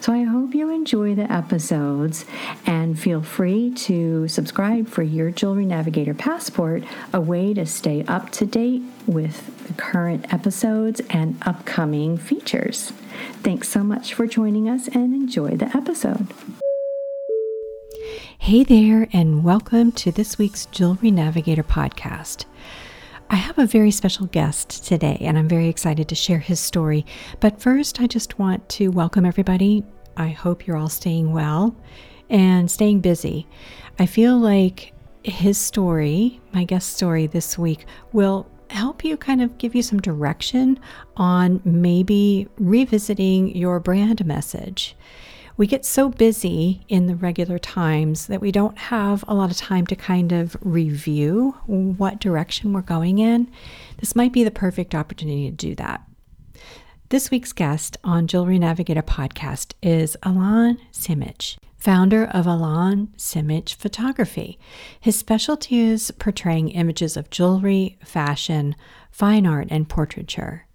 So I hope you enjoy the episodes and feel free to subscribe for your Jewelry Navigator Passport, a way to stay up to date with the current episodes and upcoming features. Thanks so much for joining us and enjoy the episode. Hey there, and welcome to this week's Jewelry Navigator podcast. I have a very special guest today, and I'm very excited to share his story. But first, I just want to welcome everybody. I hope you're all staying well and staying busy. I feel like his story, my guest story this week, will help you kind of give you some direction on maybe revisiting your brand message we get so busy in the regular times that we don't have a lot of time to kind of review what direction we're going in. This might be the perfect opportunity to do that. This week's guest on Jewelry Navigator podcast is Alan Simic, founder of Alan Simic Photography. His specialty is portraying images of jewelry, fashion, fine art, and portraiture.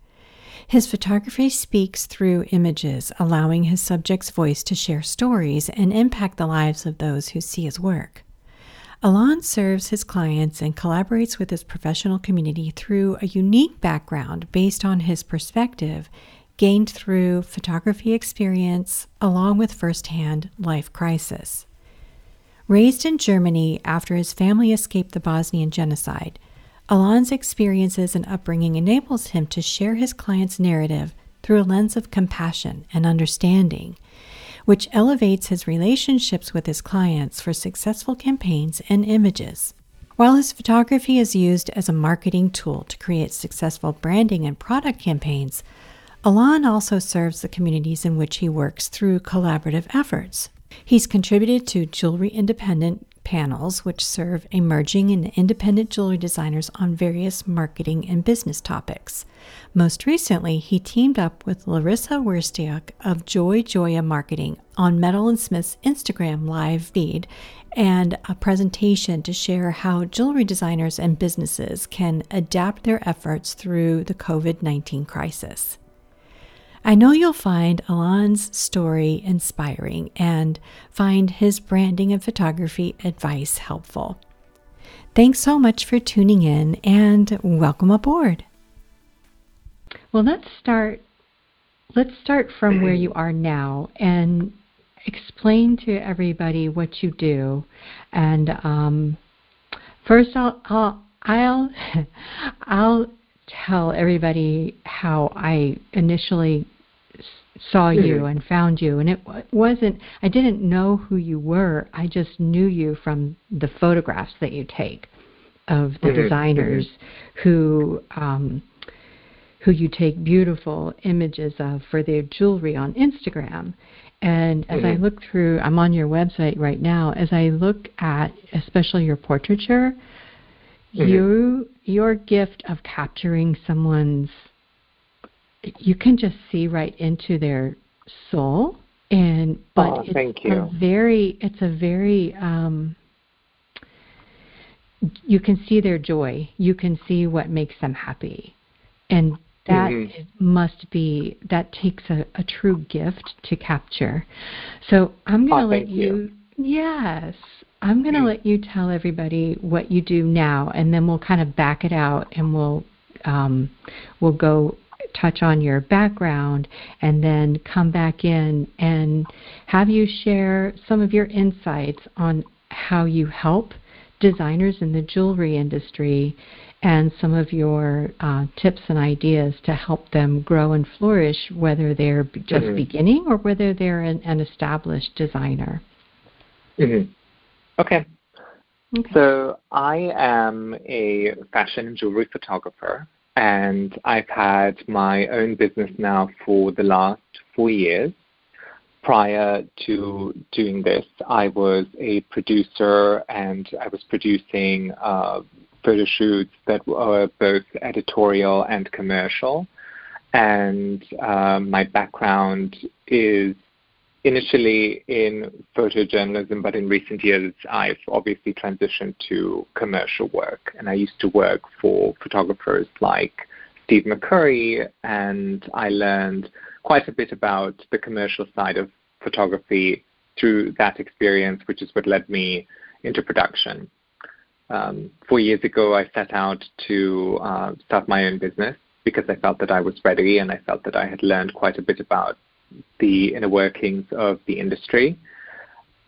His photography speaks through images, allowing his subject's voice to share stories and impact the lives of those who see his work. Alon serves his clients and collaborates with his professional community through a unique background based on his perspective gained through photography experience along with firsthand life crisis. Raised in Germany after his family escaped the Bosnian genocide, Alon's experiences and upbringing enables him to share his client's narrative through a lens of compassion and understanding, which elevates his relationships with his clients for successful campaigns and images. While his photography is used as a marketing tool to create successful branding and product campaigns, Alon also serves the communities in which he works through collaborative efforts. He's contributed to Jewelry Independent panels, which serve emerging and independent jewelry designers on various marketing and business topics. Most recently, he teamed up with Larissa Wirstiuk of Joy Joya Marketing on Metal and Smith's Instagram live feed and a presentation to share how jewelry designers and businesses can adapt their efforts through the COVID 19 crisis. I know you'll find Alon's story inspiring and find his branding and photography advice helpful. Thanks so much for tuning in and welcome aboard. Well, let's start let's start from where you are now and explain to everybody what you do. And um, first, I'll, I'll I'll I'll tell everybody how I initially saw you and found you and it wasn't I didn't know who you were I just knew you from the photographs that you take of the mm-hmm. designers mm-hmm. who um who you take beautiful images of for their jewelry on Instagram and as I look through I'm on your website right now as I look at especially your portraiture mm-hmm. you your gift of capturing someone's you can just see right into their soul and but oh, it's you. a very it's a very um you can see their joy you can see what makes them happy and that mm-hmm. must be that takes a, a true gift to capture so i'm going to oh, let you, you yes i'm going to mm-hmm. let you tell everybody what you do now and then we'll kind of back it out and we'll um, we'll go touch on your background and then come back in and have you share some of your insights on how you help designers in the jewelry industry and some of your uh, tips and ideas to help them grow and flourish, whether they're just mm-hmm. beginning or whether they're an, an established designer. Mm-hmm. Okay. okay. So I am a fashion and jewelry photographer, and I've had my own business now for the last four years. Prior to doing this, I was a producer and I was producing uh, photo shoots that were both editorial and commercial. And um, my background is initially in photojournalism, but in recent years I've obviously transitioned to commercial work. And I used to work for photographers like Steve McCurry, and I learned quite a bit about the commercial side of photography through that experience, which is what led me into production. Um, four years ago, I set out to uh, start my own business because I felt that I was ready and I felt that I had learned quite a bit about the inner workings of the industry.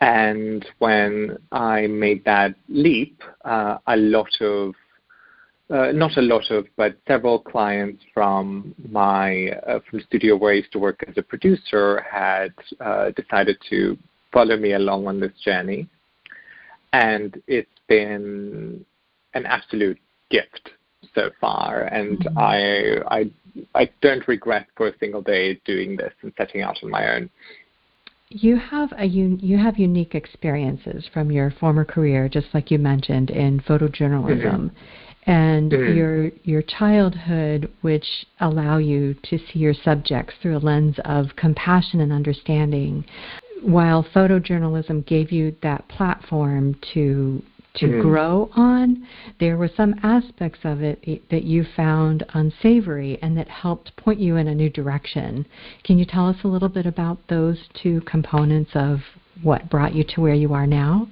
And when I made that leap, uh, a lot of uh, not a lot of, but several clients from my uh, from studio where I used to work as a producer had uh, decided to follow me along on this journey, and it's been an absolute gift so far, and mm-hmm. I I I don't regret for a single day doing this and setting out on my own. You have a you have unique experiences from your former career, just like you mentioned in photojournalism. Mm-hmm and mm-hmm. your your childhood which allow you to see your subjects through a lens of compassion and understanding while photojournalism gave you that platform to to mm-hmm. grow on there were some aspects of it that you found unsavory and that helped point you in a new direction can you tell us a little bit about those two components of what brought you to where you are now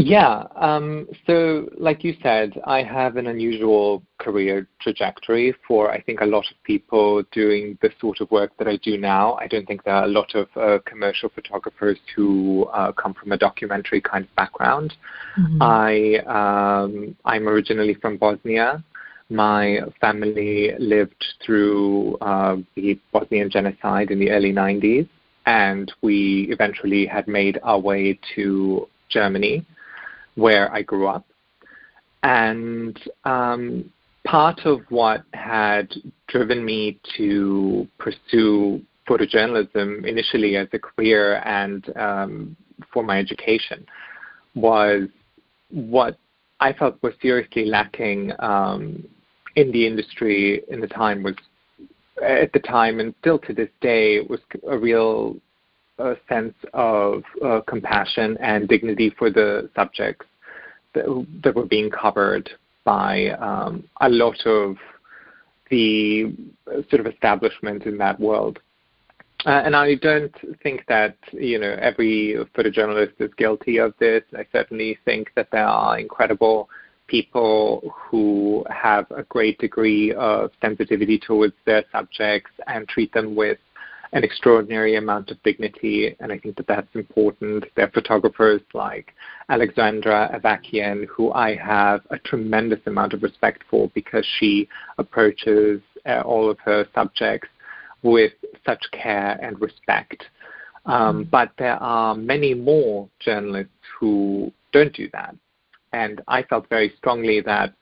yeah. Um, so, like you said, I have an unusual career trajectory for, I think, a lot of people doing the sort of work that I do now. I don't think there are a lot of uh, commercial photographers who uh, come from a documentary kind of background. Mm-hmm. I, um, I'm originally from Bosnia. My family lived through uh, the Bosnian genocide in the early 90s, and we eventually had made our way to Germany where I grew up. And um, part of what had driven me to pursue photojournalism initially as a career and um, for my education was what I felt was seriously lacking um, in the industry in the time was at the time and still to this day was a real uh, sense of uh, compassion and dignity for the subjects that, that were being covered by um, a lot of the sort of establishment in that world. Uh, and I don't think that you know every photojournalist is guilty of this. I certainly think that there are incredible people who have a great degree of sensitivity towards their subjects and treat them with an extraordinary amount of dignity, and I think that that's important. There are photographers like Alexandra Avakian, who I have a tremendous amount of respect for because she approaches uh, all of her subjects with such care and respect. Um, mm. but there are many more journalists who don't do that. And I felt very strongly that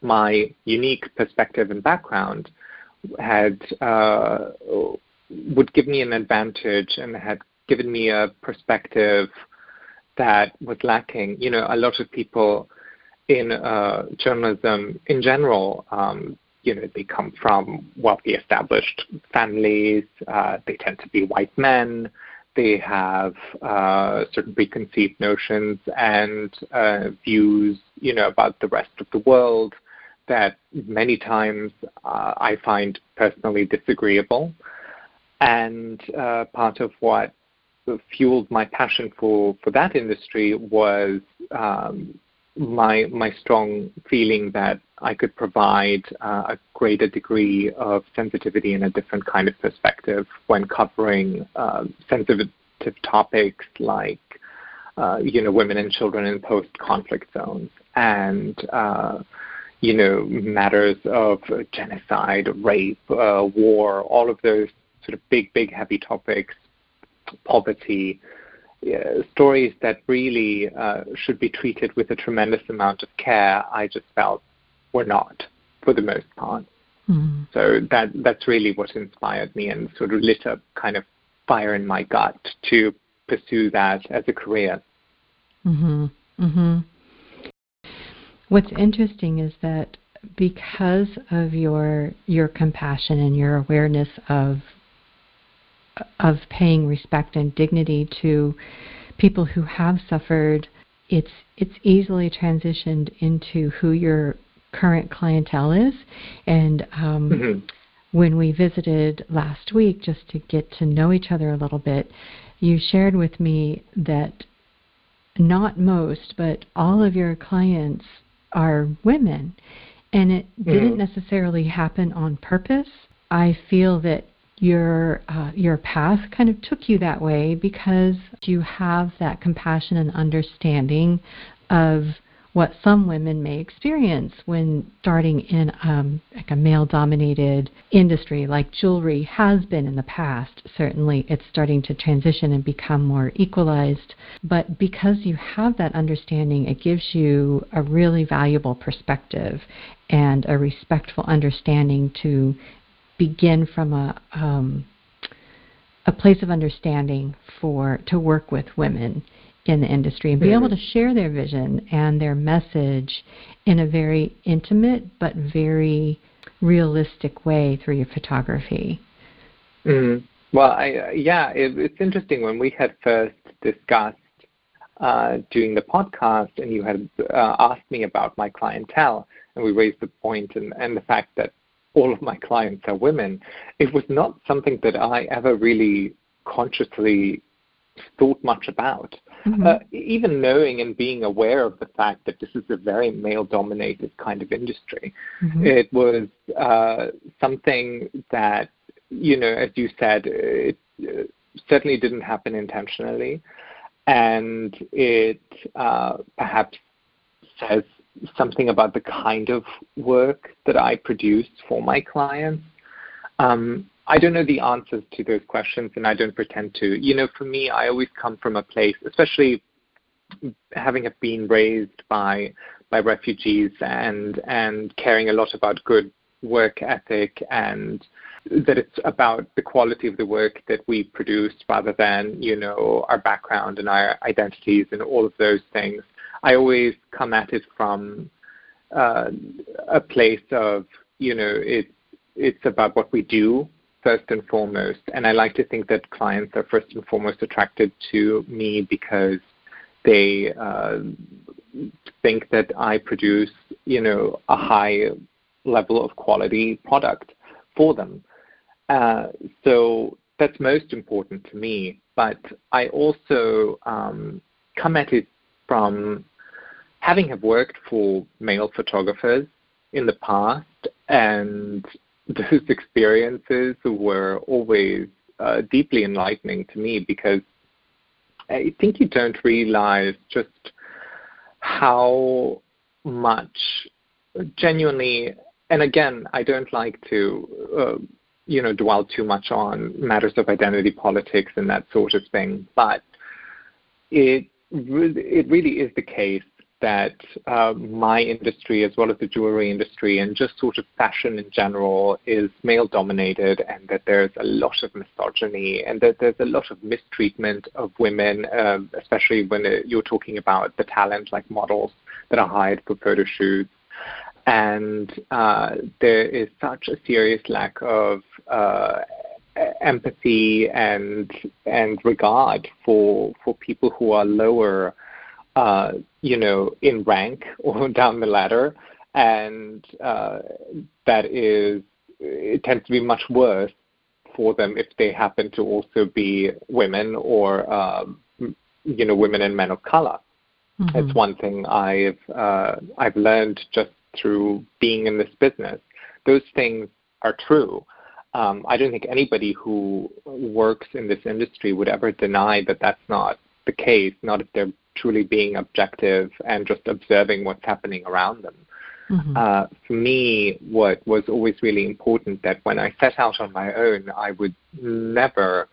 my unique perspective and background had uh, would give me an advantage and had given me a perspective that was lacking. You know, a lot of people in uh, journalism in general, um, you know, they come from wealthy established families. Uh, they tend to be white men. They have uh, certain preconceived notions and uh, views, you know, about the rest of the world that many times uh, I find personally disagreeable. And uh, part of what fueled my passion for, for that industry was um, my my strong feeling that I could provide uh, a greater degree of sensitivity and a different kind of perspective when covering uh, sensitive topics like uh, you know, women and children in post-conflict zones, and uh, you know, matters of genocide, rape, uh, war, all of those sort of big, big, heavy topics, poverty, uh, stories that really uh, should be treated with a tremendous amount of care. I just felt were not, for the most part. Mm. So that that's really what inspired me and sort of lit a kind of fire in my gut to pursue that as a career. Mm-hmm. Mm-hmm. What's interesting is that because of your your compassion and your awareness of of paying respect and dignity to people who have suffered, it's it's easily transitioned into who your current clientele is. And um, mm-hmm. when we visited last week, just to get to know each other a little bit, you shared with me that not most, but all of your clients are women. And it mm. didn't necessarily happen on purpose. I feel that your uh, your path kind of took you that way because you have that compassion and understanding of what some women may experience when starting in um, like a male dominated industry like jewelry has been in the past. Certainly, it's starting to transition and become more equalized. But because you have that understanding, it gives you a really valuable perspective and a respectful understanding to begin from a um, a place of understanding for to work with women in the industry and be mm-hmm. able to share their vision and their message in a very intimate but very realistic way through your photography. Mm-hmm. Well, I, uh, yeah, it, it's interesting when we had first discussed uh, doing the podcast, and you had uh, asked me about my clientele, and we raised the point and, and the fact that all of my clients are women. It was not something that I ever really consciously thought much about. Mm-hmm. Uh, even knowing and being aware of the fact that this is a very male dominated kind of industry, mm-hmm. it was uh, something that, you know, as you said, it uh, certainly didn't happen intentionally. And it uh, perhaps says something about the kind of work that I produce for my clients. Um, I don't know the answers to those questions, and I don't pretend to. You know, for me, I always come from a place, especially having been raised by by refugees and and caring a lot about good work ethic and that it's about the quality of the work that we produce rather than you know our background and our identities and all of those things. I always come at it from uh, a place of you know it's it's about what we do first and foremost. And I like to think that clients are first and foremost attracted to me because they uh, think that I produce, you know, a high level of quality product for them. Uh, so that's most important to me. But I also um, come at it from having have worked for male photographers in the past and those experiences were always uh, deeply enlightening to me because I think you don't realize just how much genuinely, and again, I don't like to, uh, you know, dwell too much on matters of identity politics and that sort of thing, but it it really is the case that uh, my industry, as well as the jewelry industry and just sort of fashion in general, is male dominated, and that there's a lot of misogyny and that there's a lot of mistreatment of women, um, especially when uh, you're talking about the talent like models that are hired for photo shoots. And uh, there is such a serious lack of uh, empathy and and regard for for people who are lower uh, you know, in rank or down the ladder, and uh, that is it tends to be much worse for them if they happen to also be women or um, you know women and men of color. Mm-hmm. It's one thing I've uh, I've learned just through being in this business. Those things are true. Um, I don't think anybody who works in this industry would ever deny that that's not the case, not if they're truly being objective and just observing what's happening around them. Mm-hmm. Uh, for me, what was always really important that when I set out on my own, I would never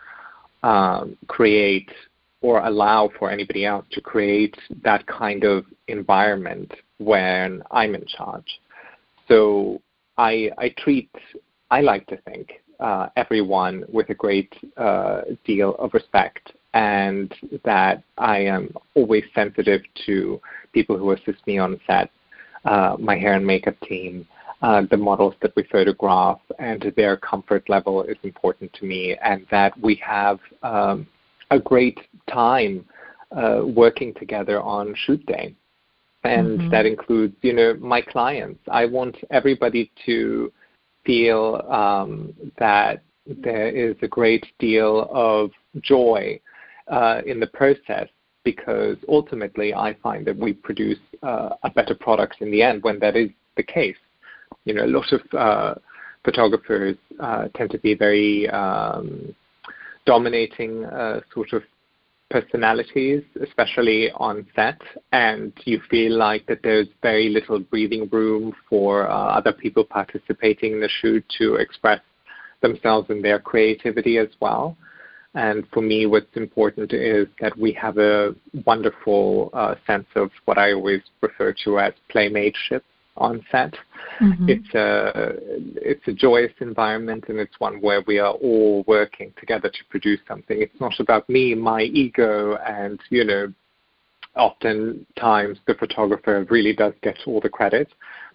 um, create or allow for anybody else to create that kind of environment when I'm in charge. So I, I treat, I like to think, uh, everyone with a great uh, deal of respect and that I am always sensitive to people who assist me on set, uh, my hair and makeup team, uh, the models that we photograph, and their comfort level is important to me, and that we have um, a great time uh, working together on shoot day. And mm-hmm. that includes, you know, my clients. I want everybody to feel um, that there is a great deal of joy uh, in the process because ultimately I find that we produce uh, a better product in the end when that is the case. You know, a lot of uh, photographers uh, tend to be very um, dominating uh, sort of personalities, especially on set, and you feel like that there's very little breathing room for uh, other people participating in the shoot to express themselves and their creativity as well. And for me, what's important is that we have a wonderful uh, sense of what I always refer to as playmateship on set. Mm-hmm. It's a it's a joyous environment, and it's one where we are all working together to produce something. It's not about me, my ego, and you know, oftentimes the photographer really does get all the credit,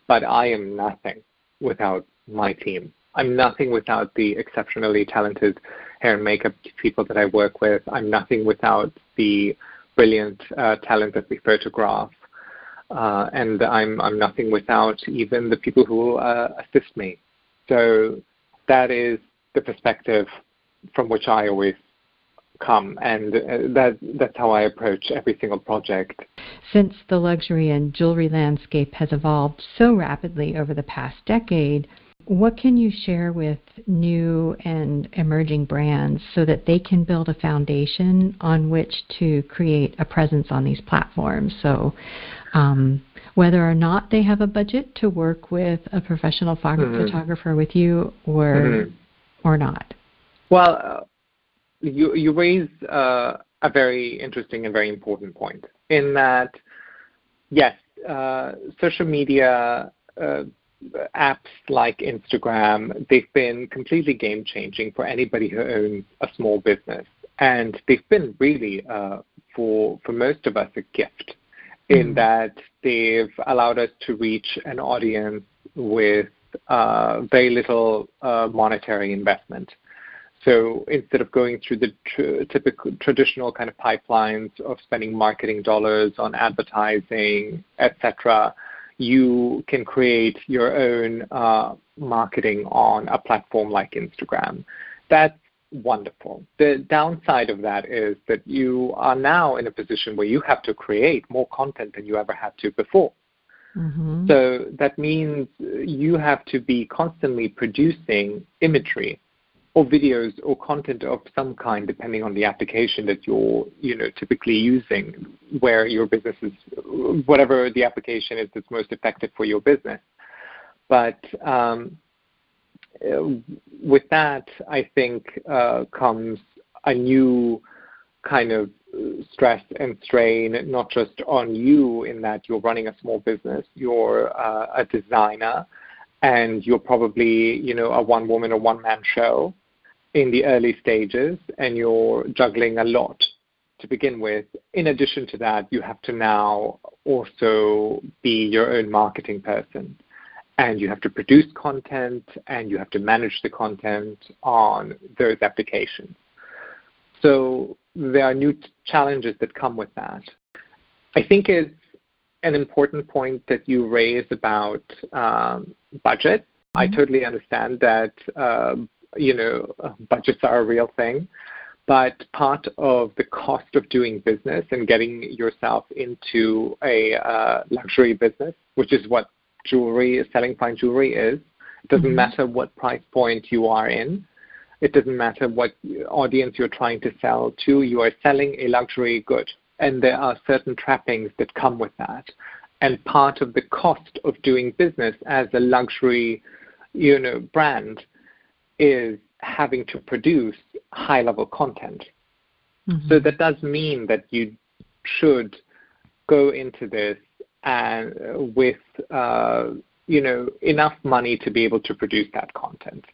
but I am nothing without my team. I'm nothing without the exceptionally talented hair and makeup people that I work with. I'm nothing without the brilliant uh, talent that we photograph uh, and I'm I'm nothing without even the people who uh, assist me. So that is the perspective from which I always come, and uh, that that's how I approach every single project. Since the luxury and jewelry landscape has evolved so rapidly over the past decade, what can you share with new and emerging brands so that they can build a foundation on which to create a presence on these platforms? So, um, whether or not they have a budget to work with a professional mm-hmm. photographer with you or mm-hmm. or not. Well, uh, you you raise uh, a very interesting and very important point in that yes, uh, social media uh, apps like Instagram they've been completely game changing for anybody who owns a small business, and they've been really uh, for for most of us a gift in mm. that they've allowed us to reach an audience with uh, very little uh, monetary investment. So instead of going through the tr- typical traditional kind of pipelines of spending marketing dollars on advertising, etc., you can create your own uh, marketing on a platform like Instagram. That's wonderful. The downside of that is that you are now in a position where you have to create more content than you ever had to before. Mm-hmm. So that means you have to be constantly producing imagery or videos or content of some kind, depending on the application that you're, you know, typically using, where your business is, whatever the application is that's most effective for your business. But um, with that, I think uh, comes a new kind of stress and strain, not just on you in that you're running a small business, you're uh, a designer, and you're probably you know a one woman or one man show in the early stages, and you're juggling a lot to begin with. In addition to that, you have to now also be your own marketing person and you have to produce content and you have to manage the content on those applications. So there are new challenges that come with that. I think it's an important point that you raise about um, budget. Mm-hmm. I totally understand that uh, you know budgets are a real thing, but part of the cost of doing business and getting yourself into a uh, luxury business, which is what jewelry, selling fine jewelry is. It doesn't mm-hmm. matter what price point you are in. It doesn't matter what audience you're trying to sell to. You are selling a luxury good, and there are certain trappings that come with that. And part of the cost of doing business as a luxury, you know, brand is having to produce high level content. Mm-hmm. So that does mean that you should go into this and with uh, you know enough money to be able to produce that content.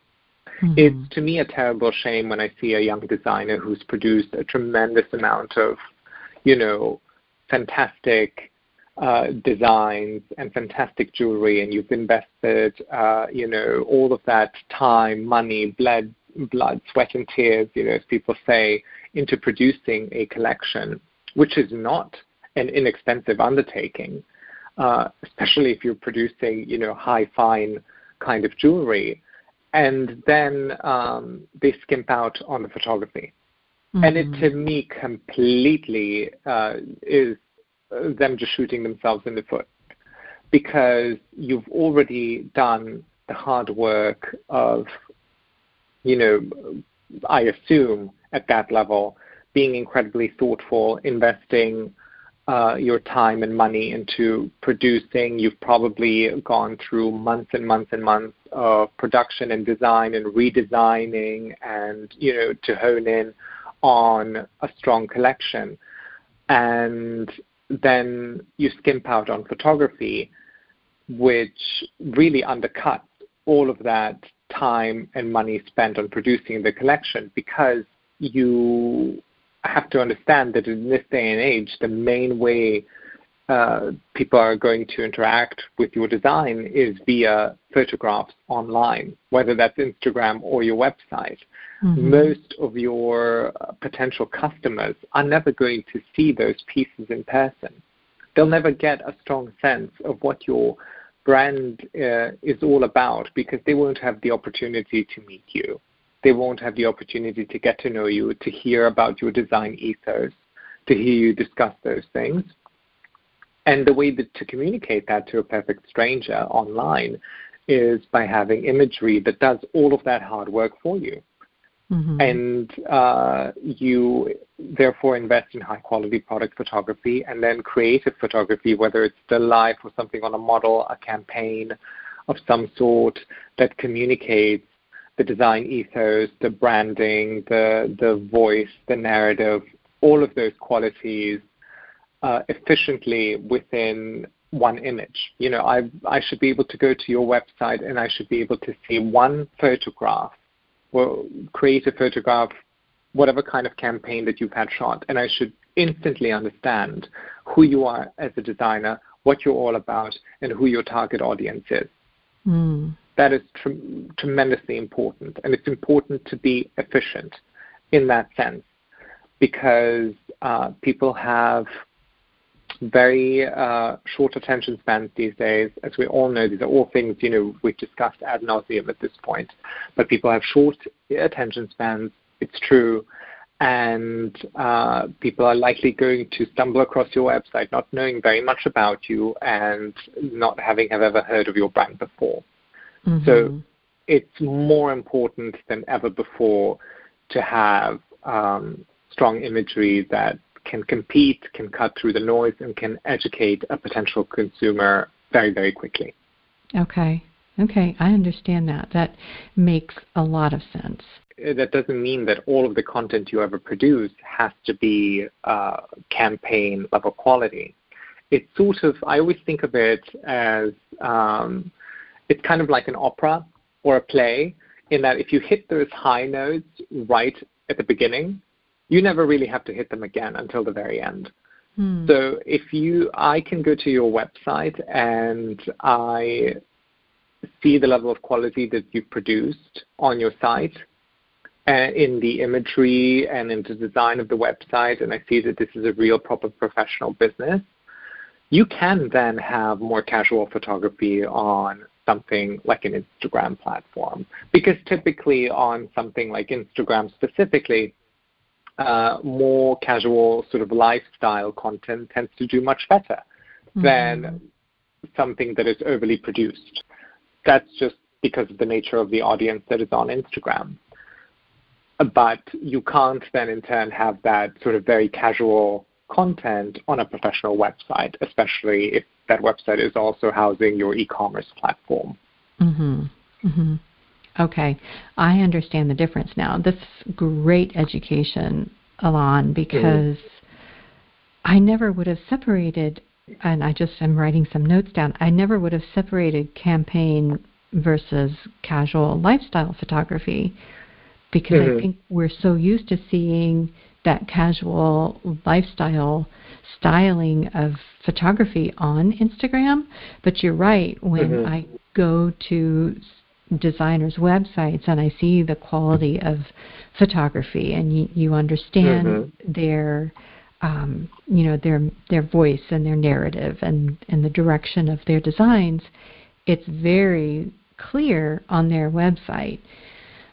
Mm-hmm. It's to me a terrible shame when I see a young designer who's produced a tremendous amount of, you know, fantastic uh, designs and fantastic jewelry, and you've invested, uh, you know, all of that time, money, blood, blood, sweat, and tears, you know, as people say, into producing a collection, which is not an inexpensive undertaking, uh, especially if you're producing, you know, high fine kind of jewelry and then um, they skimp out on the photography. Mm-hmm. And it mm-hmm. to me completely uh, is them just shooting themselves in the foot because you've already done the hard work of, you know, I assume at that level, being incredibly thoughtful, investing uh, your time and money into producing. You've probably gone through months and months and months of production and design and redesigning and, you know, to hone in on a strong collection. And then you skimp out on photography, which really undercuts all of that time and money spent on producing the collection because you have to understand that in this day and age, the main way uh, people are going to interact with your design is via photographs online, whether that's Instagram or your website. Mm-hmm. Most of your uh, potential customers are never going to see those pieces in person. They'll never get a strong sense of what your brand uh, is all about because they won't have the opportunity to meet you they won't have the opportunity to get to know you, to hear about your design ethos, to hear you discuss those things. And the way that, to communicate that to a perfect stranger online is by having imagery that does all of that hard work for you. Mm-hmm. And uh, you therefore invest in high quality product photography and then creative photography, whether it's still life or something on a model, a campaign of some sort that communicates the design ethos, the branding, the the voice, the narrative, all of those qualities uh, efficiently within one image. You know, I I should be able to go to your website and I should be able to see one photograph, or create a photograph, whatever kind of campaign that you've had shot, and I should instantly understand who you are as a designer, what you're all about, and who your target audience is. Mm that is tre- tremendously important. And it's important to be efficient in that sense because uh, people have very uh, short attention spans these days. As we all know, these are all things you know we've discussed ad nauseum at this point. But people have short attention spans. It's true, and uh, people are likely going to stumble across your website not knowing very much about you and not having have ever heard of your brand before. Mm-hmm. So it's more important than ever before to have um, strong imagery that can compete, can cut through the noise, and can educate a potential consumer very, very quickly. Okay. Okay, I understand that. That makes a lot of sense. Uh, that doesn't mean that all of the content you ever produce has to be uh, campaign level quality. It's sort of, I always think of it as um, it's kind of like an opera or a play in that if you hit those high notes right at the beginning, you never really have to hit them again until the very end. Hmm. So if you, I can go to your website and I see the level of quality that you've produced on your site and in the imagery and in the design of the website, and I see that this is a real proper professional business, you can then have more casual photography on something like an Instagram platform. Because typically on something like Instagram specifically, uh, more casual sort of lifestyle content tends to do much better mm-hmm. than something that is overly produced. That's just because of the nature of the audience that is on Instagram. But you can't then in turn have that sort of very casual content on a professional website, especially if that website is also housing your e-commerce platform. Mm-hmm. Mm-hmm. Okay, I understand the difference now. This is great education, Alon, because mm-hmm. I never would have separated, and I just am writing some notes down. I never would have separated campaign versus casual lifestyle photography because mm-hmm. I think we're so used to seeing that casual lifestyle styling of photography on Instagram. But you're right, when mm-hmm. I go to designers' websites and I see the quality of photography and you, you understand mm-hmm. their um, you know their their voice and their narrative and and the direction of their designs, it's very clear on their website.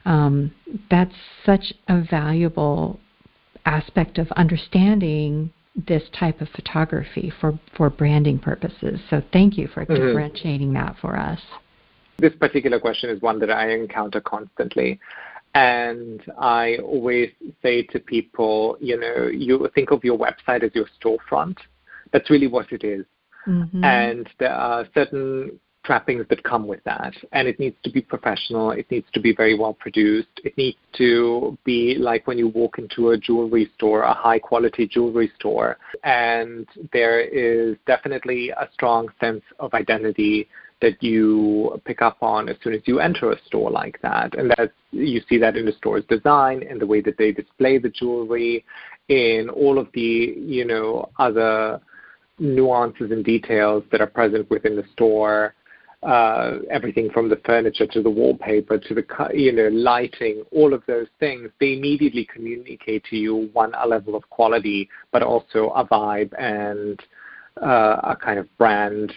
Um, that's such a valuable aspect of understanding this type of photography for, for branding purposes. So thank you for mm-hmm. differentiating that for us. This particular question is one that I encounter constantly. And I always say to people, you know, you think of your website as your storefront. That's really what it is. Mm-hmm. And there are certain trappings that come with that. And it needs to be professional. It needs to be very well produced. It needs to be like when you walk into a jewelry store, a high quality jewelry store. And there is definitely a strong sense of identity that you pick up on as soon as you enter a store like that. And that you see that in the store's design, in the way that they display the jewelry, in all of the, you know, other nuances and details that are present within the store uh, everything from the furniture to the wallpaper to the you know lighting, all of those things, they immediately communicate to you one a level of quality, but also a vibe and uh, a kind of brand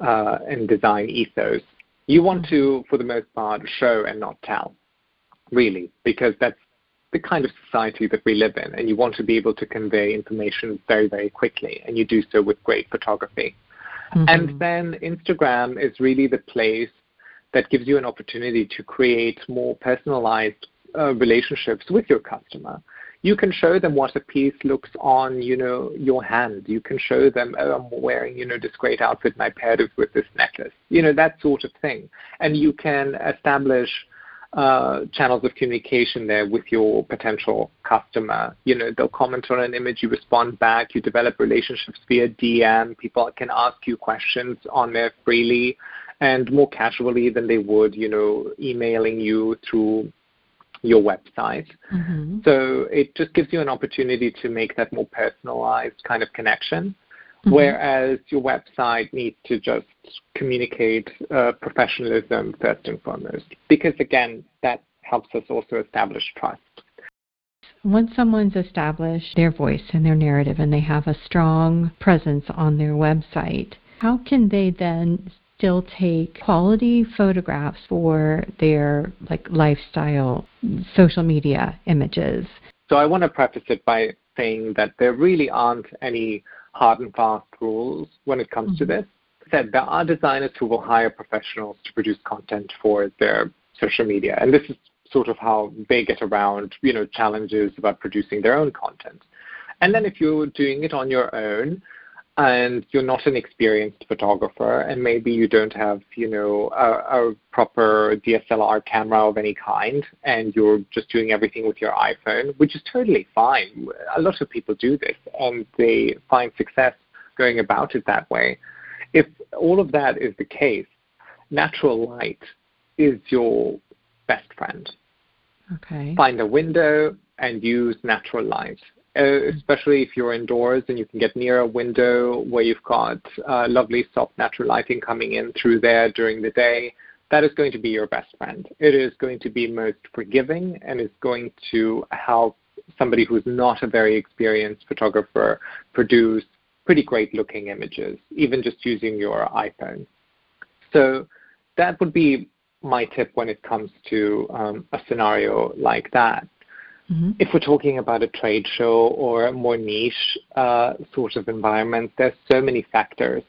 uh, and design ethos. You want to, for the most part, show and not tell, really, because that's the kind of society that we live in, and you want to be able to convey information very, very quickly, and you do so with great photography. Mm-hmm. And then Instagram is really the place that gives you an opportunity to create more personalized uh, relationships with your customer. You can show them what a piece looks on, you know, your hand. You can show them, oh, I'm wearing, you know, this great outfit and I paired it with this necklace. You know, that sort of thing. And you can establish uh, channels of communication there with your potential customer. You know, they'll comment on an image, you respond back, you develop relationships via DM. People can ask you questions on there freely and more casually than they would, you know, emailing you through your website. Mm-hmm. So it just gives you an opportunity to make that more personalized kind of connection. Mm-hmm. Whereas your website needs to just communicate uh, professionalism first and foremost, because again, that helps us also establish trust. Once someone's established their voice and their narrative and they have a strong presence on their website, how can they then still take quality photographs for their like lifestyle social media images? So I want to preface it by saying that there really aren't any hard and fast rules when it comes mm-hmm. to this. Said there are designers who will hire professionals to produce content for their social media, and this is sort of how they get around, you know, challenges about producing their own content. And then if you're doing it on your own, and you're not an experienced photographer and maybe you don't have you know a, a, proper DSLR camera of any kind and you're just doing everything with your iPhone which is totally fine. A lot of people do this and they find success going about it that way. If all of that is the case natural light is your best friend. Okay. Find a window and use natural light especially if you're indoors and you can get near a window where you've got uh, lovely soft natural lighting coming in through there during the day, that is going to be your best friend. It is going to be most forgiving and is going to help somebody who's not a very experienced photographer produce pretty great looking images, even just using your iPhone. So that would be my tip when it comes to um, a scenario like that. Mm-hmm. If we're talking about a trade show or a more niche uh, sort of environment, there's so many factors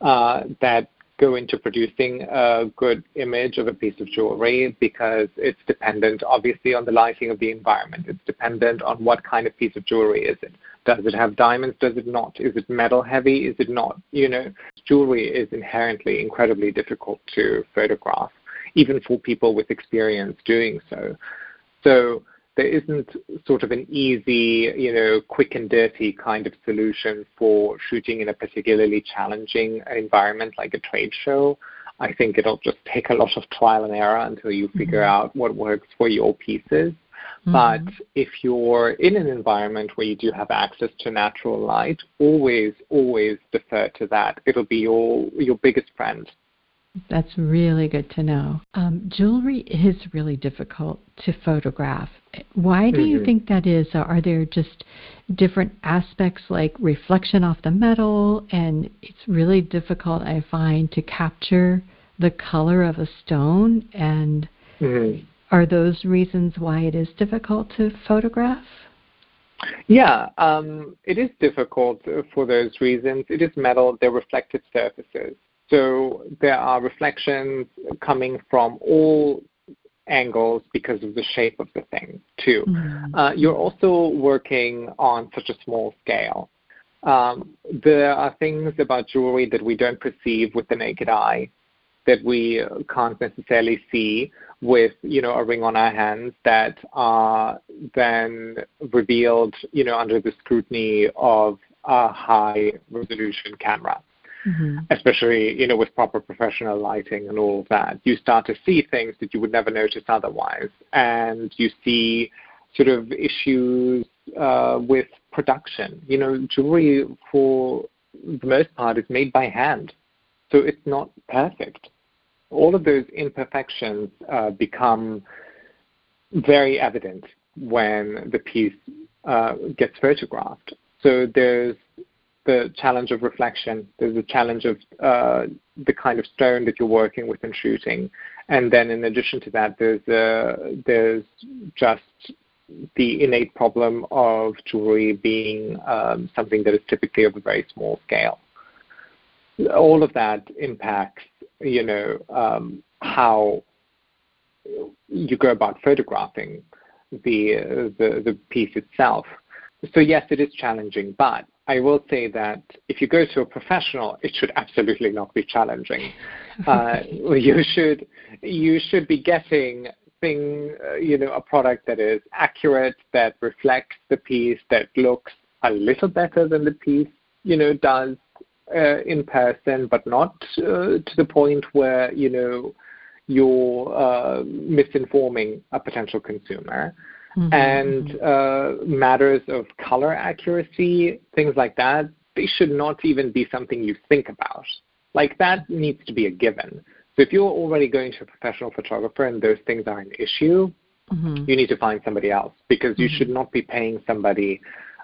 uh, that go into producing a good image of a piece of jewelry because it's dependent obviously on the lighting of the environment. It's dependent on what kind of piece of jewelry is it. Does it have diamonds? Does it not? Is it metal heavy? Is it not? You know, jewelry is inherently incredibly difficult to photograph, even for people with experience doing so. So there isn't sort of an easy, you know, quick and dirty kind of solution for shooting in a particularly challenging environment like a trade show. I think it'll just take a lot of trial and error until you figure mm-hmm. out what works for your pieces. Mm-hmm. But if you're in an environment where you do have access to natural light, always, always defer to that. It'll be your your biggest friend. That's really good to know. Um, jewelry is really difficult to photograph. Why do mm-hmm. you think that is? Are there just different aspects like reflection off the metal, and it's really difficult, I find, to capture the color of a stone? And mm-hmm. are those reasons why it is difficult to photograph? Yeah, um, it is difficult for those reasons. It is metal, they're reflective surfaces. So there are reflections coming from all angles because of the shape of the thing, too. Mm-hmm. Uh, you're also working on such a small scale. Um, there are things about jewelry that we don't perceive with the naked eye that we can't necessarily see with you know a ring on our hands that are then revealed you know under the scrutiny of a high resolution camera mm-hmm. especially you know with proper professional lighting and all of that. You start to see things that you would never notice otherwise, and you see sort of issues uh, with production. You know, jewelry for the most part is made by hand, so it's not perfect. All of those imperfections uh, become very evident when the piece uh, gets photographed. So there's the challenge of reflection. There's the challenge of uh, the kind of stone that you're working with and shooting. And then in addition to that, there's uh, there's just the innate problem of jewelry being um, something that is typically of a very small scale. All of that impacts, you know, um, how you go about photographing the, uh, the the piece itself. So yes, it is challenging, but I will say that if you go to a professional, it should absolutely not be challenging. Uh, you should you should be getting thing uh, you know a product that is accurate, that reflects the piece, that looks a little better than the piece you know does uh, in person, but not uh, to the point where you know you're uh, misinforming a potential consumer. Mm-hmm. And uh, matters of color accuracy, things like that, they should not even be something you think about. Like that needs to be a given. So if you're already going to a professional photographer and those things are an issue, mm-hmm. you need to find somebody else because mm-hmm. you should not be paying somebody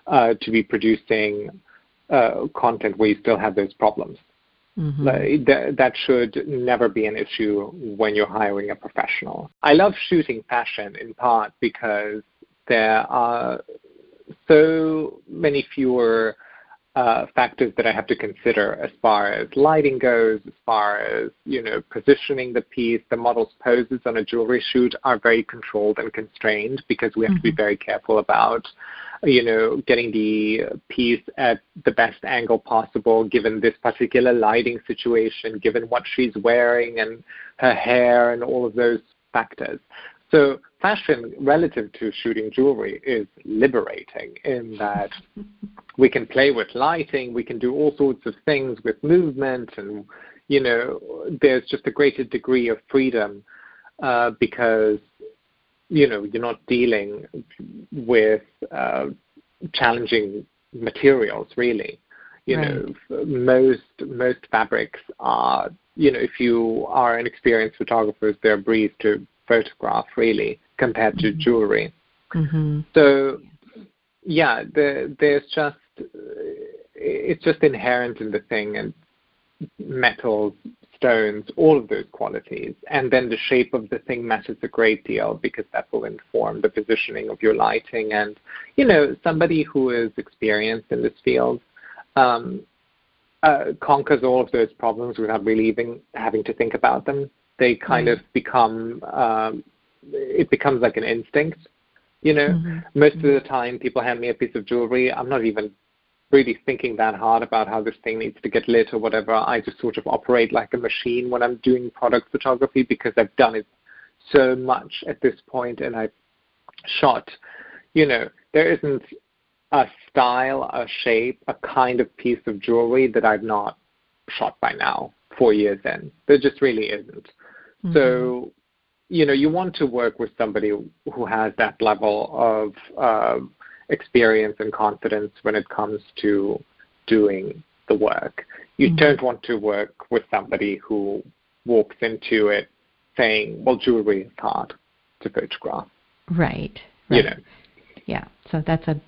uh, to be producing uh, content where you still have those problems. Mm-hmm. That, that should never be an issue when you're hiring a professional. I love shooting fashion in part because there are so many fewer uh, factors that I have to consider as far as lighting goes, as far as you know positioning the piece. The model's poses on a jewelry shoot are very controlled and constrained because we have mm-hmm. to be mm-hmm. very careful about you know getting the piece at the best angle possible given this particular lighting situation, given what she's wearing and her hair and all of those factors. So fashion relative to shooting jewelry is liberating in that we can play with lighting, we can do all sorts of things with movement, and you know, there's just a greater degree of freedom uh, because you know you're not dealing with uh, challenging materials really. You right. know, most most fabrics are you know if you are an experienced photographer, they're a breeze to photograph really compared to mm-hmm. jewelry. Mm-hmm. So yeah, the, there's just it's just inherent in the thing and metals, stones, all of those qualities. And then the shape of the thing matters a great deal because that will inform the positioning of your lighting. And, you know, somebody who is experienced in this field um, uh, conquers all of those problems without really even having to think about them they kind mm. of become um, it becomes like an instinct You know, mm-hmm. most mm-hmm. of the time people hand me a piece of jewelry. I'm not even really thinking that hard about how this thing needs to get lit or whatever. I just sort of operate like a machine when I'm doing product photography because I've done it so much at this point and I've shot, you know, there isn't a style, a shape, a kind of piece of jewelry that I've not shot by now, four years in. There just really isn't. Mm-hmm. So, you know, you want to work with somebody who has that level of uh, experience and confidence when it comes to doing the work. You mm-hmm. don't want to work with somebody who walks into it saying, well, jewelry is hard to photograph. Right. right. You know. Yeah. So that's a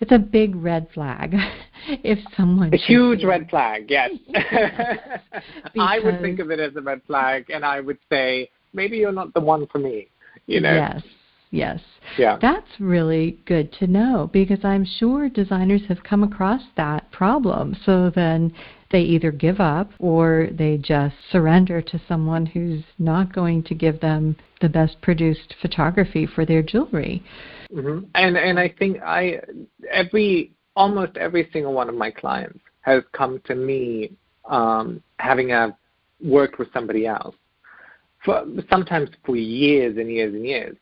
it's a big red flag if someone a huge red flag yes i would think of it as a red flag and i would say maybe you're not the one for me you know yes Yes. Yeah. That's really good to know because I'm sure designers have come across that problem. So then they either give up or they just surrender to someone who's not going to give them the best produced photography for their jewelry. Mm-hmm. And and I think I every almost every single one of my clients has come to me um, having a worked with somebody else for sometimes for years and years and years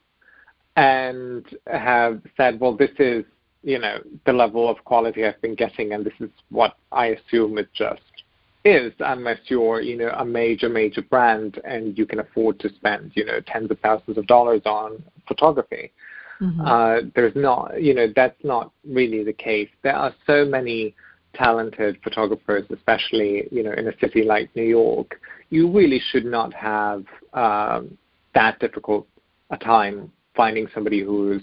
and have said, well, this is, you know, the level of quality I've been getting, and this is what I assume it just is, unless you're, you know, a major, major brand and you can afford to spend, you know, tens of thousands of dollars on photography. Mm-hmm. Uh, there's not, you know, that's not really the case. There are so many talented photographers, especially, you know, in a city like New York. You really should not have um, that difficult a time finding somebody who's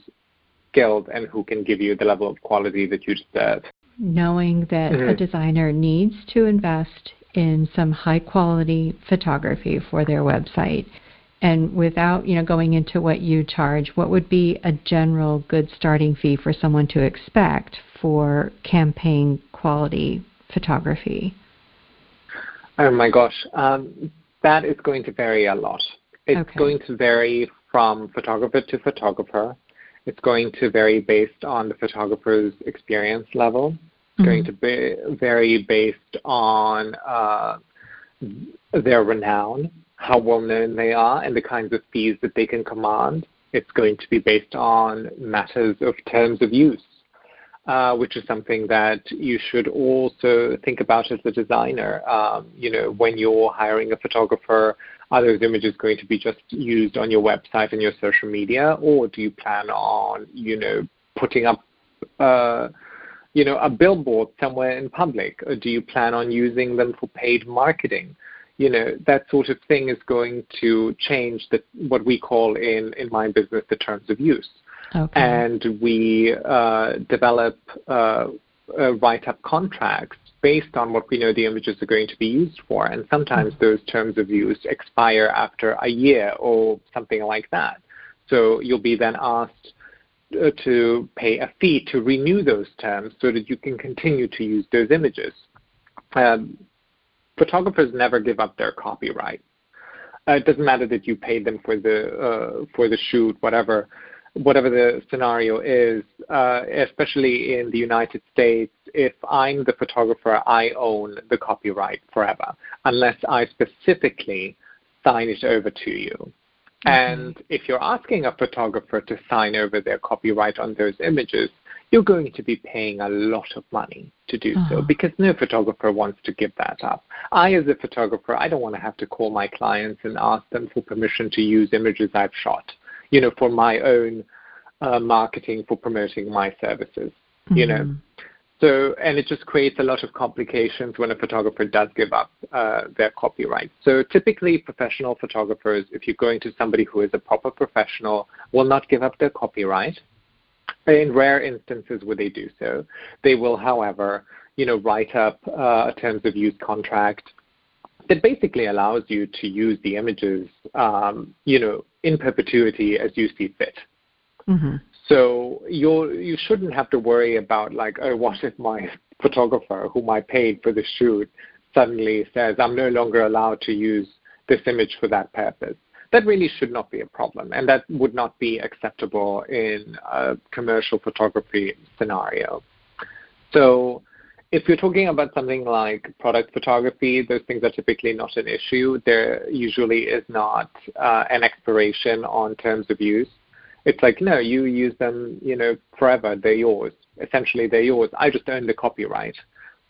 skilled and who can give you the level of quality that you deserve. Knowing that mm-hmm. a designer needs to invest in some high quality photography for their website and without you know going into what you charge what would be a general good starting fee for someone to expect for campaign quality photography oh my gosh um, that is going to vary a lot it's okay. going to vary from photographer to photographer. It's going to vary based on the photographer's experience level. It's mm-hmm. going to be vary based on uh, their renown, how well known they are, and the kinds of fees that they can command. It's going to be based on matters of terms of use, uh, which is something that you should also think about as a designer. Um, you know, when you're hiring a photographer, are those images going to be just used on your website and your social media, or do you plan on, you know, putting up, uh, you know, a billboard somewhere in public, or do you plan on using them for paid marketing? You know, that sort of thing is going to change the, what we call in, in my business the terms of use. Okay. And we uh, develop uh, uh, write up contracts based on what we know the images are going to be used for. And sometimes mm-hmm. those terms of use expire after a year or something like that. So you'll be then asked uh, to pay a fee to renew those terms so that you can continue to use those images. Um, photographers never give up their copyright. Uh, it doesn't matter that you paid them for the uh, for the shoot, whatever whatever the scenario is, uh, especially in the United States, if I'm the photographer, I own the copyright forever, unless I specifically sign it over to you. Mm-hmm. And if you're asking a photographer to sign over their copyright on those images, you're going to be paying a lot of money to do uh-huh. so because no photographer wants to give that up. I, as a photographer, I don't want to have to call my clients and ask them for permission to use images I've shot you know, for my own uh, marketing for promoting my services, mm-hmm. you know. Mm-hmm. So, and it just creates a lot of complications when a photographer does give up uh, their copyright. So, typically, professional photographers, if you're going to somebody who is a proper professional, will not give up their copyright. In rare instances, would they do so? They will, however, you know, write up uh, a terms of use contract that basically allows you to use the images, um, you know, in perpetuity as you see fit. Mm-hmm. So you you shouldn't have to worry about like, oh, what if my photographer, whom I paid for the shoot, suddenly says I'm no longer allowed to use this image for that purpose. that really should not be a problem, and that would not be acceptable in a commercial photography scenario. So if you're talking about something like product photography, those things are typically not an issue. There usually is not uh, an expiration on terms of use. It's like, no, you use them, you know, forever. They're yours. Essentially, they're yours. I just own the copyright.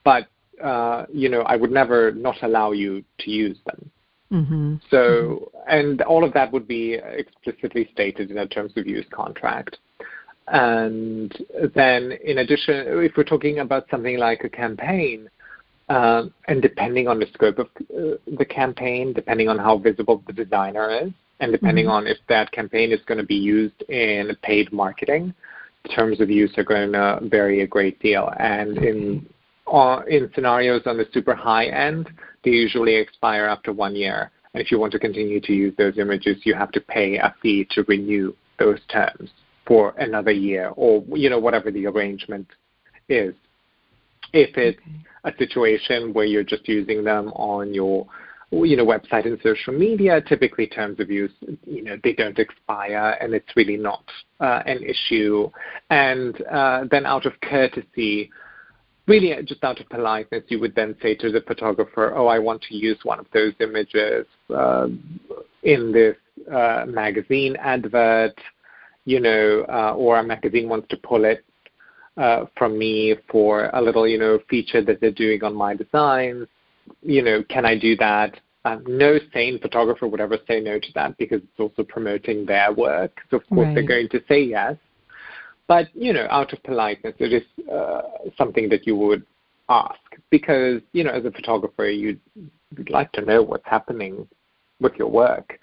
But, uh, you know, I would never not allow you to use them. Mm-hmm. So, and all of that would be explicitly stated in a terms of use contract. And then, in addition, if we're talking about something like a campaign, um, and depending on the scope of uh, the campaign, depending on how visible the designer is, and depending mm-hmm. on if that campaign is going to be used in paid marketing, terms of use are going to vary a great deal. And in uh, in scenarios on the super high end, they usually expire after one year. And if you want to continue to use those images, you have to pay a fee to renew those terms for another year or you know whatever the arrangement is. If it's a situation where you're just using them on your you know website and social media typically terms of use you know they don't expire and it's really not uh, an issue. And uh, then out of courtesy really just out of politeness you would then say to the photographer oh i want to use one of those images uh, in this uh, magazine advert you know, uh, or a magazine wants to pull it uh, from me for a little, you know, feature that they're doing on my designs, you know, can I do that? Um, no sane photographer would ever say no to that because it's also promoting their work. So of course right. they're going to say yes. But you know, out of politeness, it is uh, something that you would ask because you know, as a photographer, you'd, you'd like to know what's happening with your work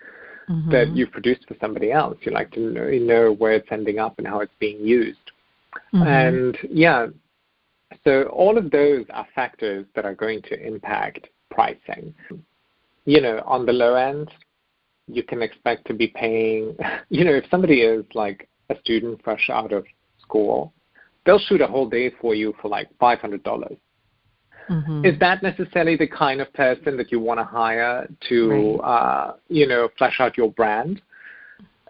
mm-hmm. that you've produced for somebody else. You like to know, you know where it's ending up and how it's being used. Mm-hmm. And yeah, so all of those are factors that are going to impact pricing. You know, on the low end, you can expect to be paying, you know, if somebody is like a student fresh out of school, they'll shoot a whole day for you for like $500. Mm-hmm. Is that necessarily the kind of person that you want to hire to, right. uh, you know, flesh out your brand?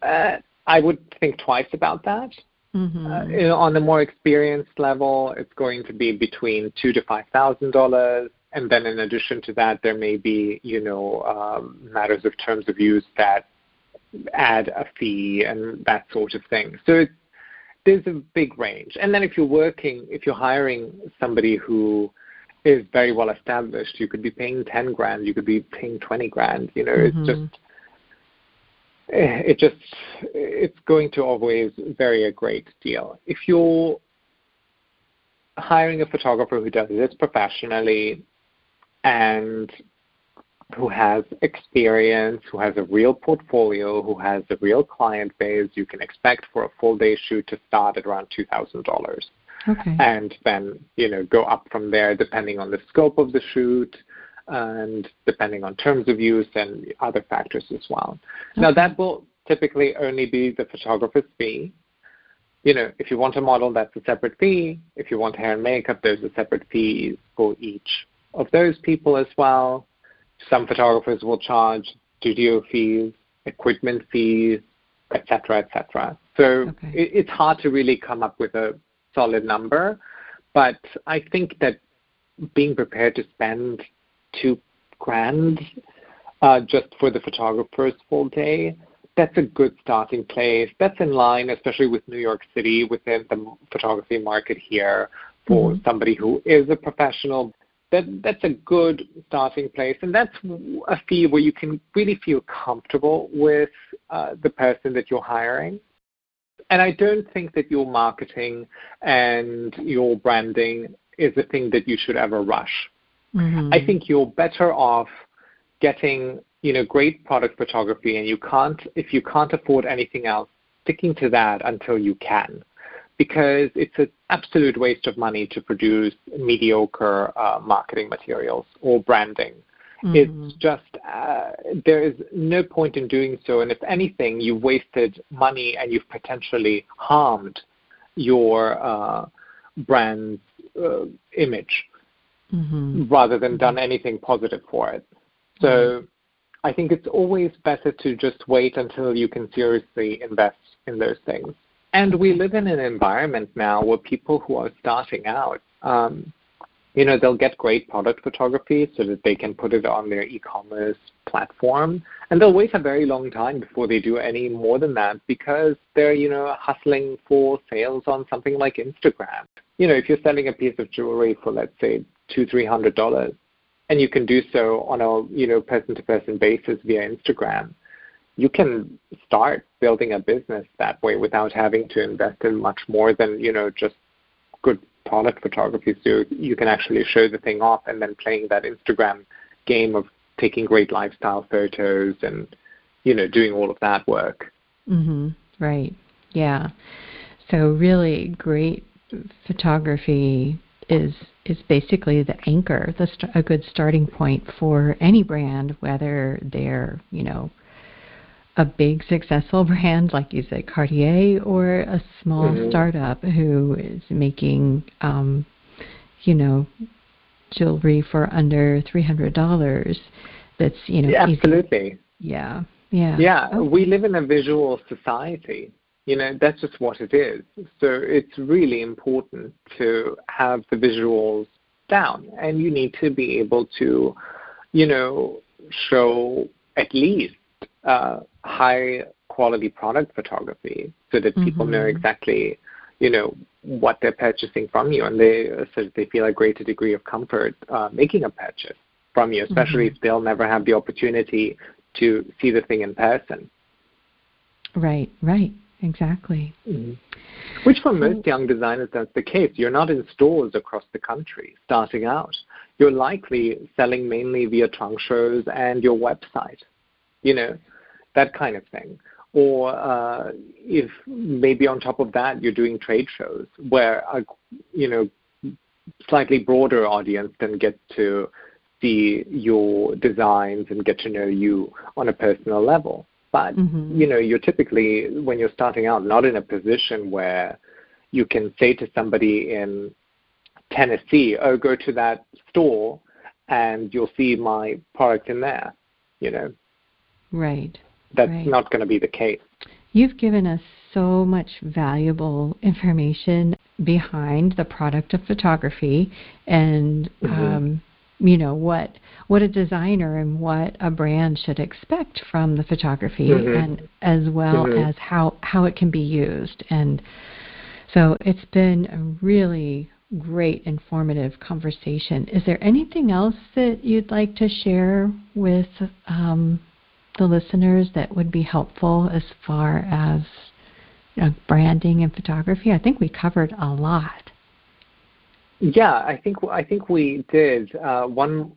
Uh, I would think twice about that. Mm-hmm. Uh, you know, on the more experienced level, it's going to be between two to five thousand dollars, and then in addition to that, there may be, you know, um, matters of terms of use that add a fee and that sort of thing. So it's, there's a big range. And then if you're working, if you're hiring somebody who is very well established. You could be paying ten grand, you could be paying twenty grand. You know, mm-hmm. it's just eh, it just it's going to always vary a great deal. If you're hiring a photographer who does this professionally and who has experience, who has a real portfolio, who has a real client base, you can expect for a full day shoot to start at around two thousand dollars okay. and then you know go up from there depending on the scope of the shoot and depending on terms of use and other factors as well. Okay. Now that will typically only be the photographer's fee. You know, if you want a model, that's a separate fee. If you want hair and makeup, there's a separate fee for each of those people as well. Some photographers will charge studio fees, equipment fees, etc., etc. So okay. it, it's hard to really come up with a solid number. But I think that being prepared to spend two grand uh, just for the photographer's full day, that's a good starting place. That's in line, especially with New York City, within the photography market here, for mm-hmm. somebody who is a professional. That that's a good starting place, and that's a fee where you can really feel comfortable with uh, the person that you're hiring and I don't think that your marketing and your branding is a thing that you should ever rush. Mm-hmm. I think you're better off getting you know great product photography, and you can't if you can't afford anything else, sticking to that until you can, because it's an absolute waste of money to produce mediocre uh, marketing materials or branding. Mm-hmm. It's just uh, there is no point in doing so, and if anything, you've wasted money and you've potentially harmed your uh, brand's uh, image mm-hmm. rather than done anything positive for it. So. Mm-hmm. I think it's always better to just wait until you can seriously invest in those things. And we live in an environment now where people who are starting out, um, you know, they'll get great product photography so that they can put it on their e-commerce platform, and they'll wait a very long time before they do any more than that because they're, you know, hustling for sales on something like Instagram. You know, if you're selling a piece of jewelry for, let's say, two, three hundred dollars, and you can do so on a, you know, person-to-person basis via Instagram, you can start building a business that way without having to invest in much more than, you know, just good product photography so you can actually show the thing off and then playing that Instagram game of taking great lifestyle photos and you know doing all of that work. Mhm. Right. Yeah. So really great photography is is basically the anchor, the st- a good starting point for any brand, whether they're you know a big successful brand like you said Cartier or a small mm-hmm. startup who is making um, you know jewelry for under three hundred dollars that's you know yeah, absolutely yeah yeah yeah okay. we live in a visual society you know that's just what it is so it's really important to have the visuals down and you need to be able to you know show at least uh, high quality product photography so that people mm-hmm. know exactly you know what they're purchasing from you. And they so that they feel a greater degree of comfort uh, making a purchase from you especially mm-hmm. if they'll never have the opportunity to see the thing in person. Right right. Exactly. Mm-hmm. which for most young designers that's the case. You're not in stores across the country starting out. You're likely selling mainly via trunk shows and your website you know that kind of thing. Or uh, if maybe on top of that you're doing trade shows where a you know slightly broader audience can get to see your designs and get to know you on a personal level. But mm-hmm. you know, you're typically when you're starting out not in a position where you can say to somebody in Tennessee, "Oh, go to that store and you'll see my product in there." You know. Right that's right. not going to be the case. You've given us so much valuable information behind the product of photography and mm-hmm. um, you know what what a designer and what a brand should expect from the photography mm-hmm. and as well mm-hmm. as how how it can be used and so it's been a really great informative conversation is there anything else that you'd like to share with um, the listeners that would be helpful as far as you know, branding and photography? I think we covered a lot. Yeah, I think I think we did. Uh, one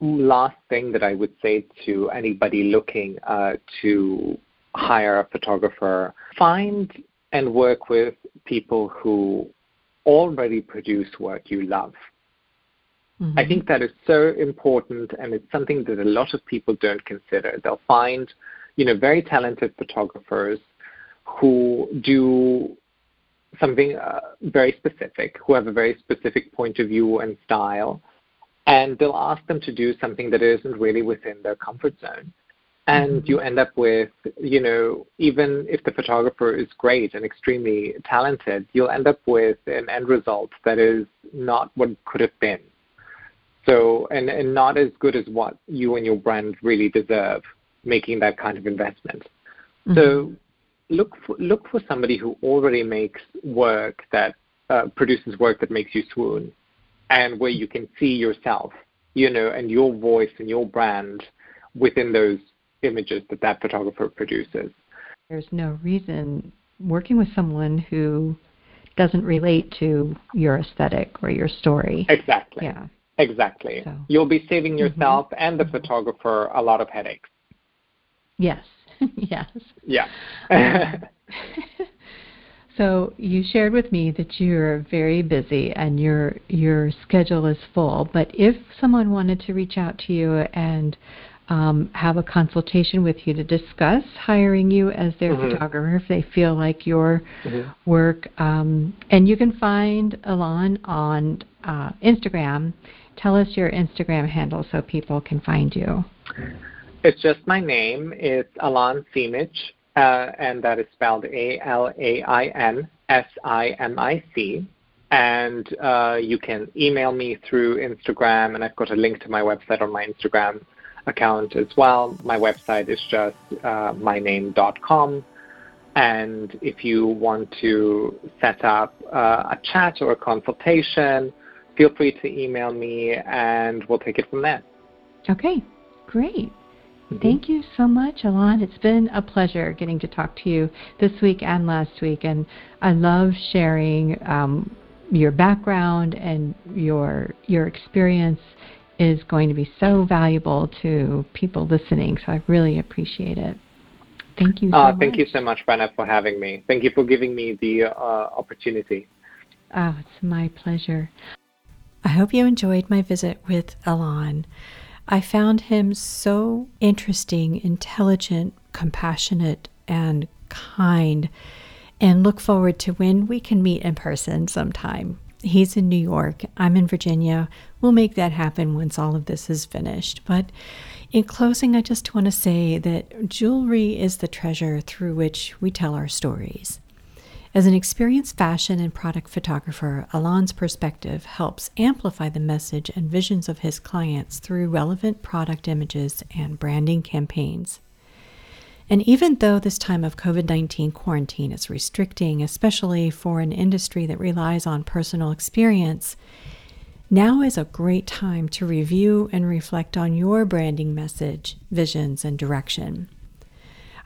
last thing that I would say to anybody looking uh, to hire a photographer: find and work with people who already produce work you love. Mm-hmm. I think that is so important, and it's something that a lot of people don't consider. They'll find, you know, very talented photographers who do something uh, very specific, who have a very specific point of view and style, and they'll ask them to do something that isn't really within their comfort zone. And mm-hmm. you end up with, you know, even if the photographer is great and extremely talented, you'll end up with an end result that is not what could have been. So, and, and not as good as what you and your brand really deserve making that kind of investment. Mm-hmm. So, look for, look for somebody who already makes work that uh, produces work that makes you swoon, and where you can see yourself, you know, and your voice and your brand within those images that that photographer produces. There's no reason working with someone who doesn't relate to your aesthetic or your story. Exactly. Yeah. Exactly. So. You'll be saving mm-hmm. yourself mm-hmm. and the photographer a lot of headaches. Yes. yes. Yeah. so you shared with me that you're very busy and your your schedule is full. But if someone wanted to reach out to you and um, have a consultation with you to discuss hiring you as their mm-hmm. photographer if they feel like your mm-hmm. work. Um, and you can find Alain on uh, Instagram Tell us your Instagram handle so people can find you. It's just my name. It's Alain Simic, uh, and that is spelled A L A I N S I M I C. And uh, you can email me through Instagram, and I've got a link to my website on my Instagram account as well. My website is just uh, myname.com. And if you want to set up uh, a chat or a consultation, feel free to email me and we'll take it from there. Okay, great. Mm-hmm. Thank you so much, Alain. It's been a pleasure getting to talk to you this week and last week, and I love sharing um, your background and your your experience is going to be so valuable to people listening. So I really appreciate it. Thank you. So uh, thank you so much, Brenna, for having me. Thank you for giving me the uh, opportunity. Oh, it's my pleasure. I hope you enjoyed my visit with Alain. I found him so interesting, intelligent, compassionate, and kind, and look forward to when we can meet in person sometime. He's in New York. I'm in Virginia. We'll make that happen once all of this is finished. But in closing, I just want to say that jewelry is the treasure through which we tell our stories. As an experienced fashion and product photographer, Alain's perspective helps amplify the message and visions of his clients through relevant product images and branding campaigns. And even though this time of COVID 19 quarantine is restricting, especially for an industry that relies on personal experience, now is a great time to review and reflect on your branding message, visions, and direction.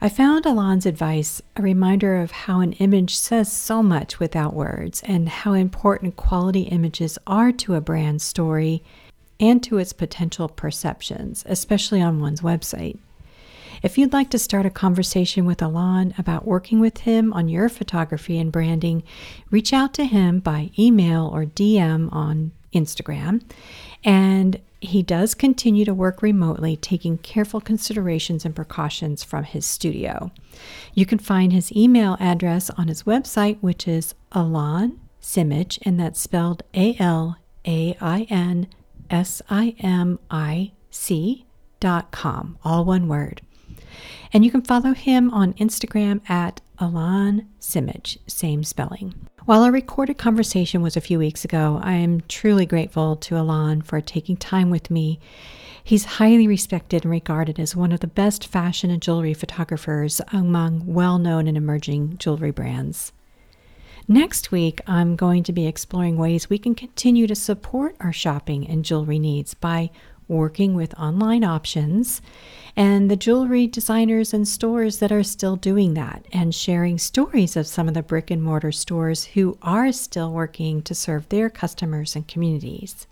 I found Alain's advice a reminder of how an image says so much without words and how important quality images are to a brand story and to its potential perceptions, especially on one's website. If you'd like to start a conversation with Alon about working with him on your photography and branding, reach out to him by email or DM on Instagram. And he does continue to work remotely, taking careful considerations and precautions from his studio. You can find his email address on his website, which is Alain Simic, and that's spelled A L A I N S I M I C dot com, all one word. And you can follow him on Instagram at Alain Simic, same spelling. While our recorded conversation was a few weeks ago, I am truly grateful to Alain for taking time with me. He's highly respected and regarded as one of the best fashion and jewelry photographers among well known and emerging jewelry brands. Next week, I'm going to be exploring ways we can continue to support our shopping and jewelry needs by working with online options and the jewelry designers and stores that are still doing that, and sharing stories of some of the brick and mortar stores who are still working to serve their customers and communities.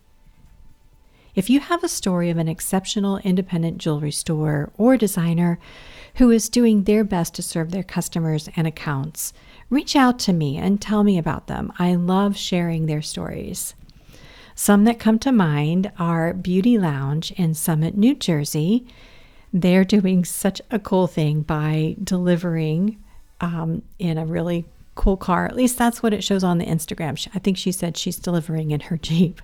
If you have a story of an exceptional independent jewelry store or designer who is doing their best to serve their customers and accounts, reach out to me and tell me about them. I love sharing their stories. Some that come to mind are Beauty Lounge in Summit, New Jersey. They're doing such a cool thing by delivering um, in a really cool car. At least that's what it shows on the Instagram. I think she said she's delivering in her Jeep.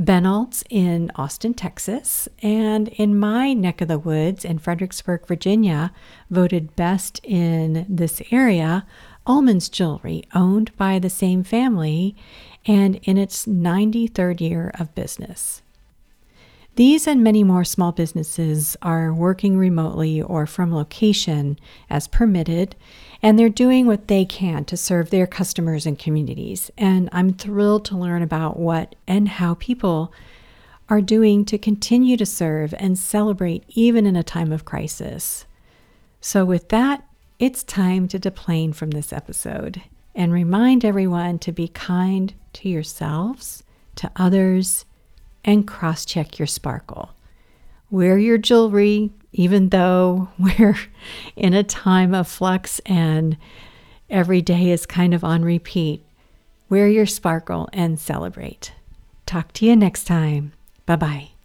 Benalt's in Austin, Texas, and in my neck of the woods in Fredericksburg, Virginia, voted best in this area, Almonds Jewelry, owned by the same family and in its 93rd year of business. These and many more small businesses are working remotely or from location as permitted, and they're doing what they can to serve their customers and communities. And I'm thrilled to learn about what and how people are doing to continue to serve and celebrate even in a time of crisis. So, with that, it's time to deplane from this episode and remind everyone to be kind to yourselves, to others, and cross check your sparkle. Wear your jewelry, even though we're in a time of flux and every day is kind of on repeat. Wear your sparkle and celebrate. Talk to you next time. Bye bye.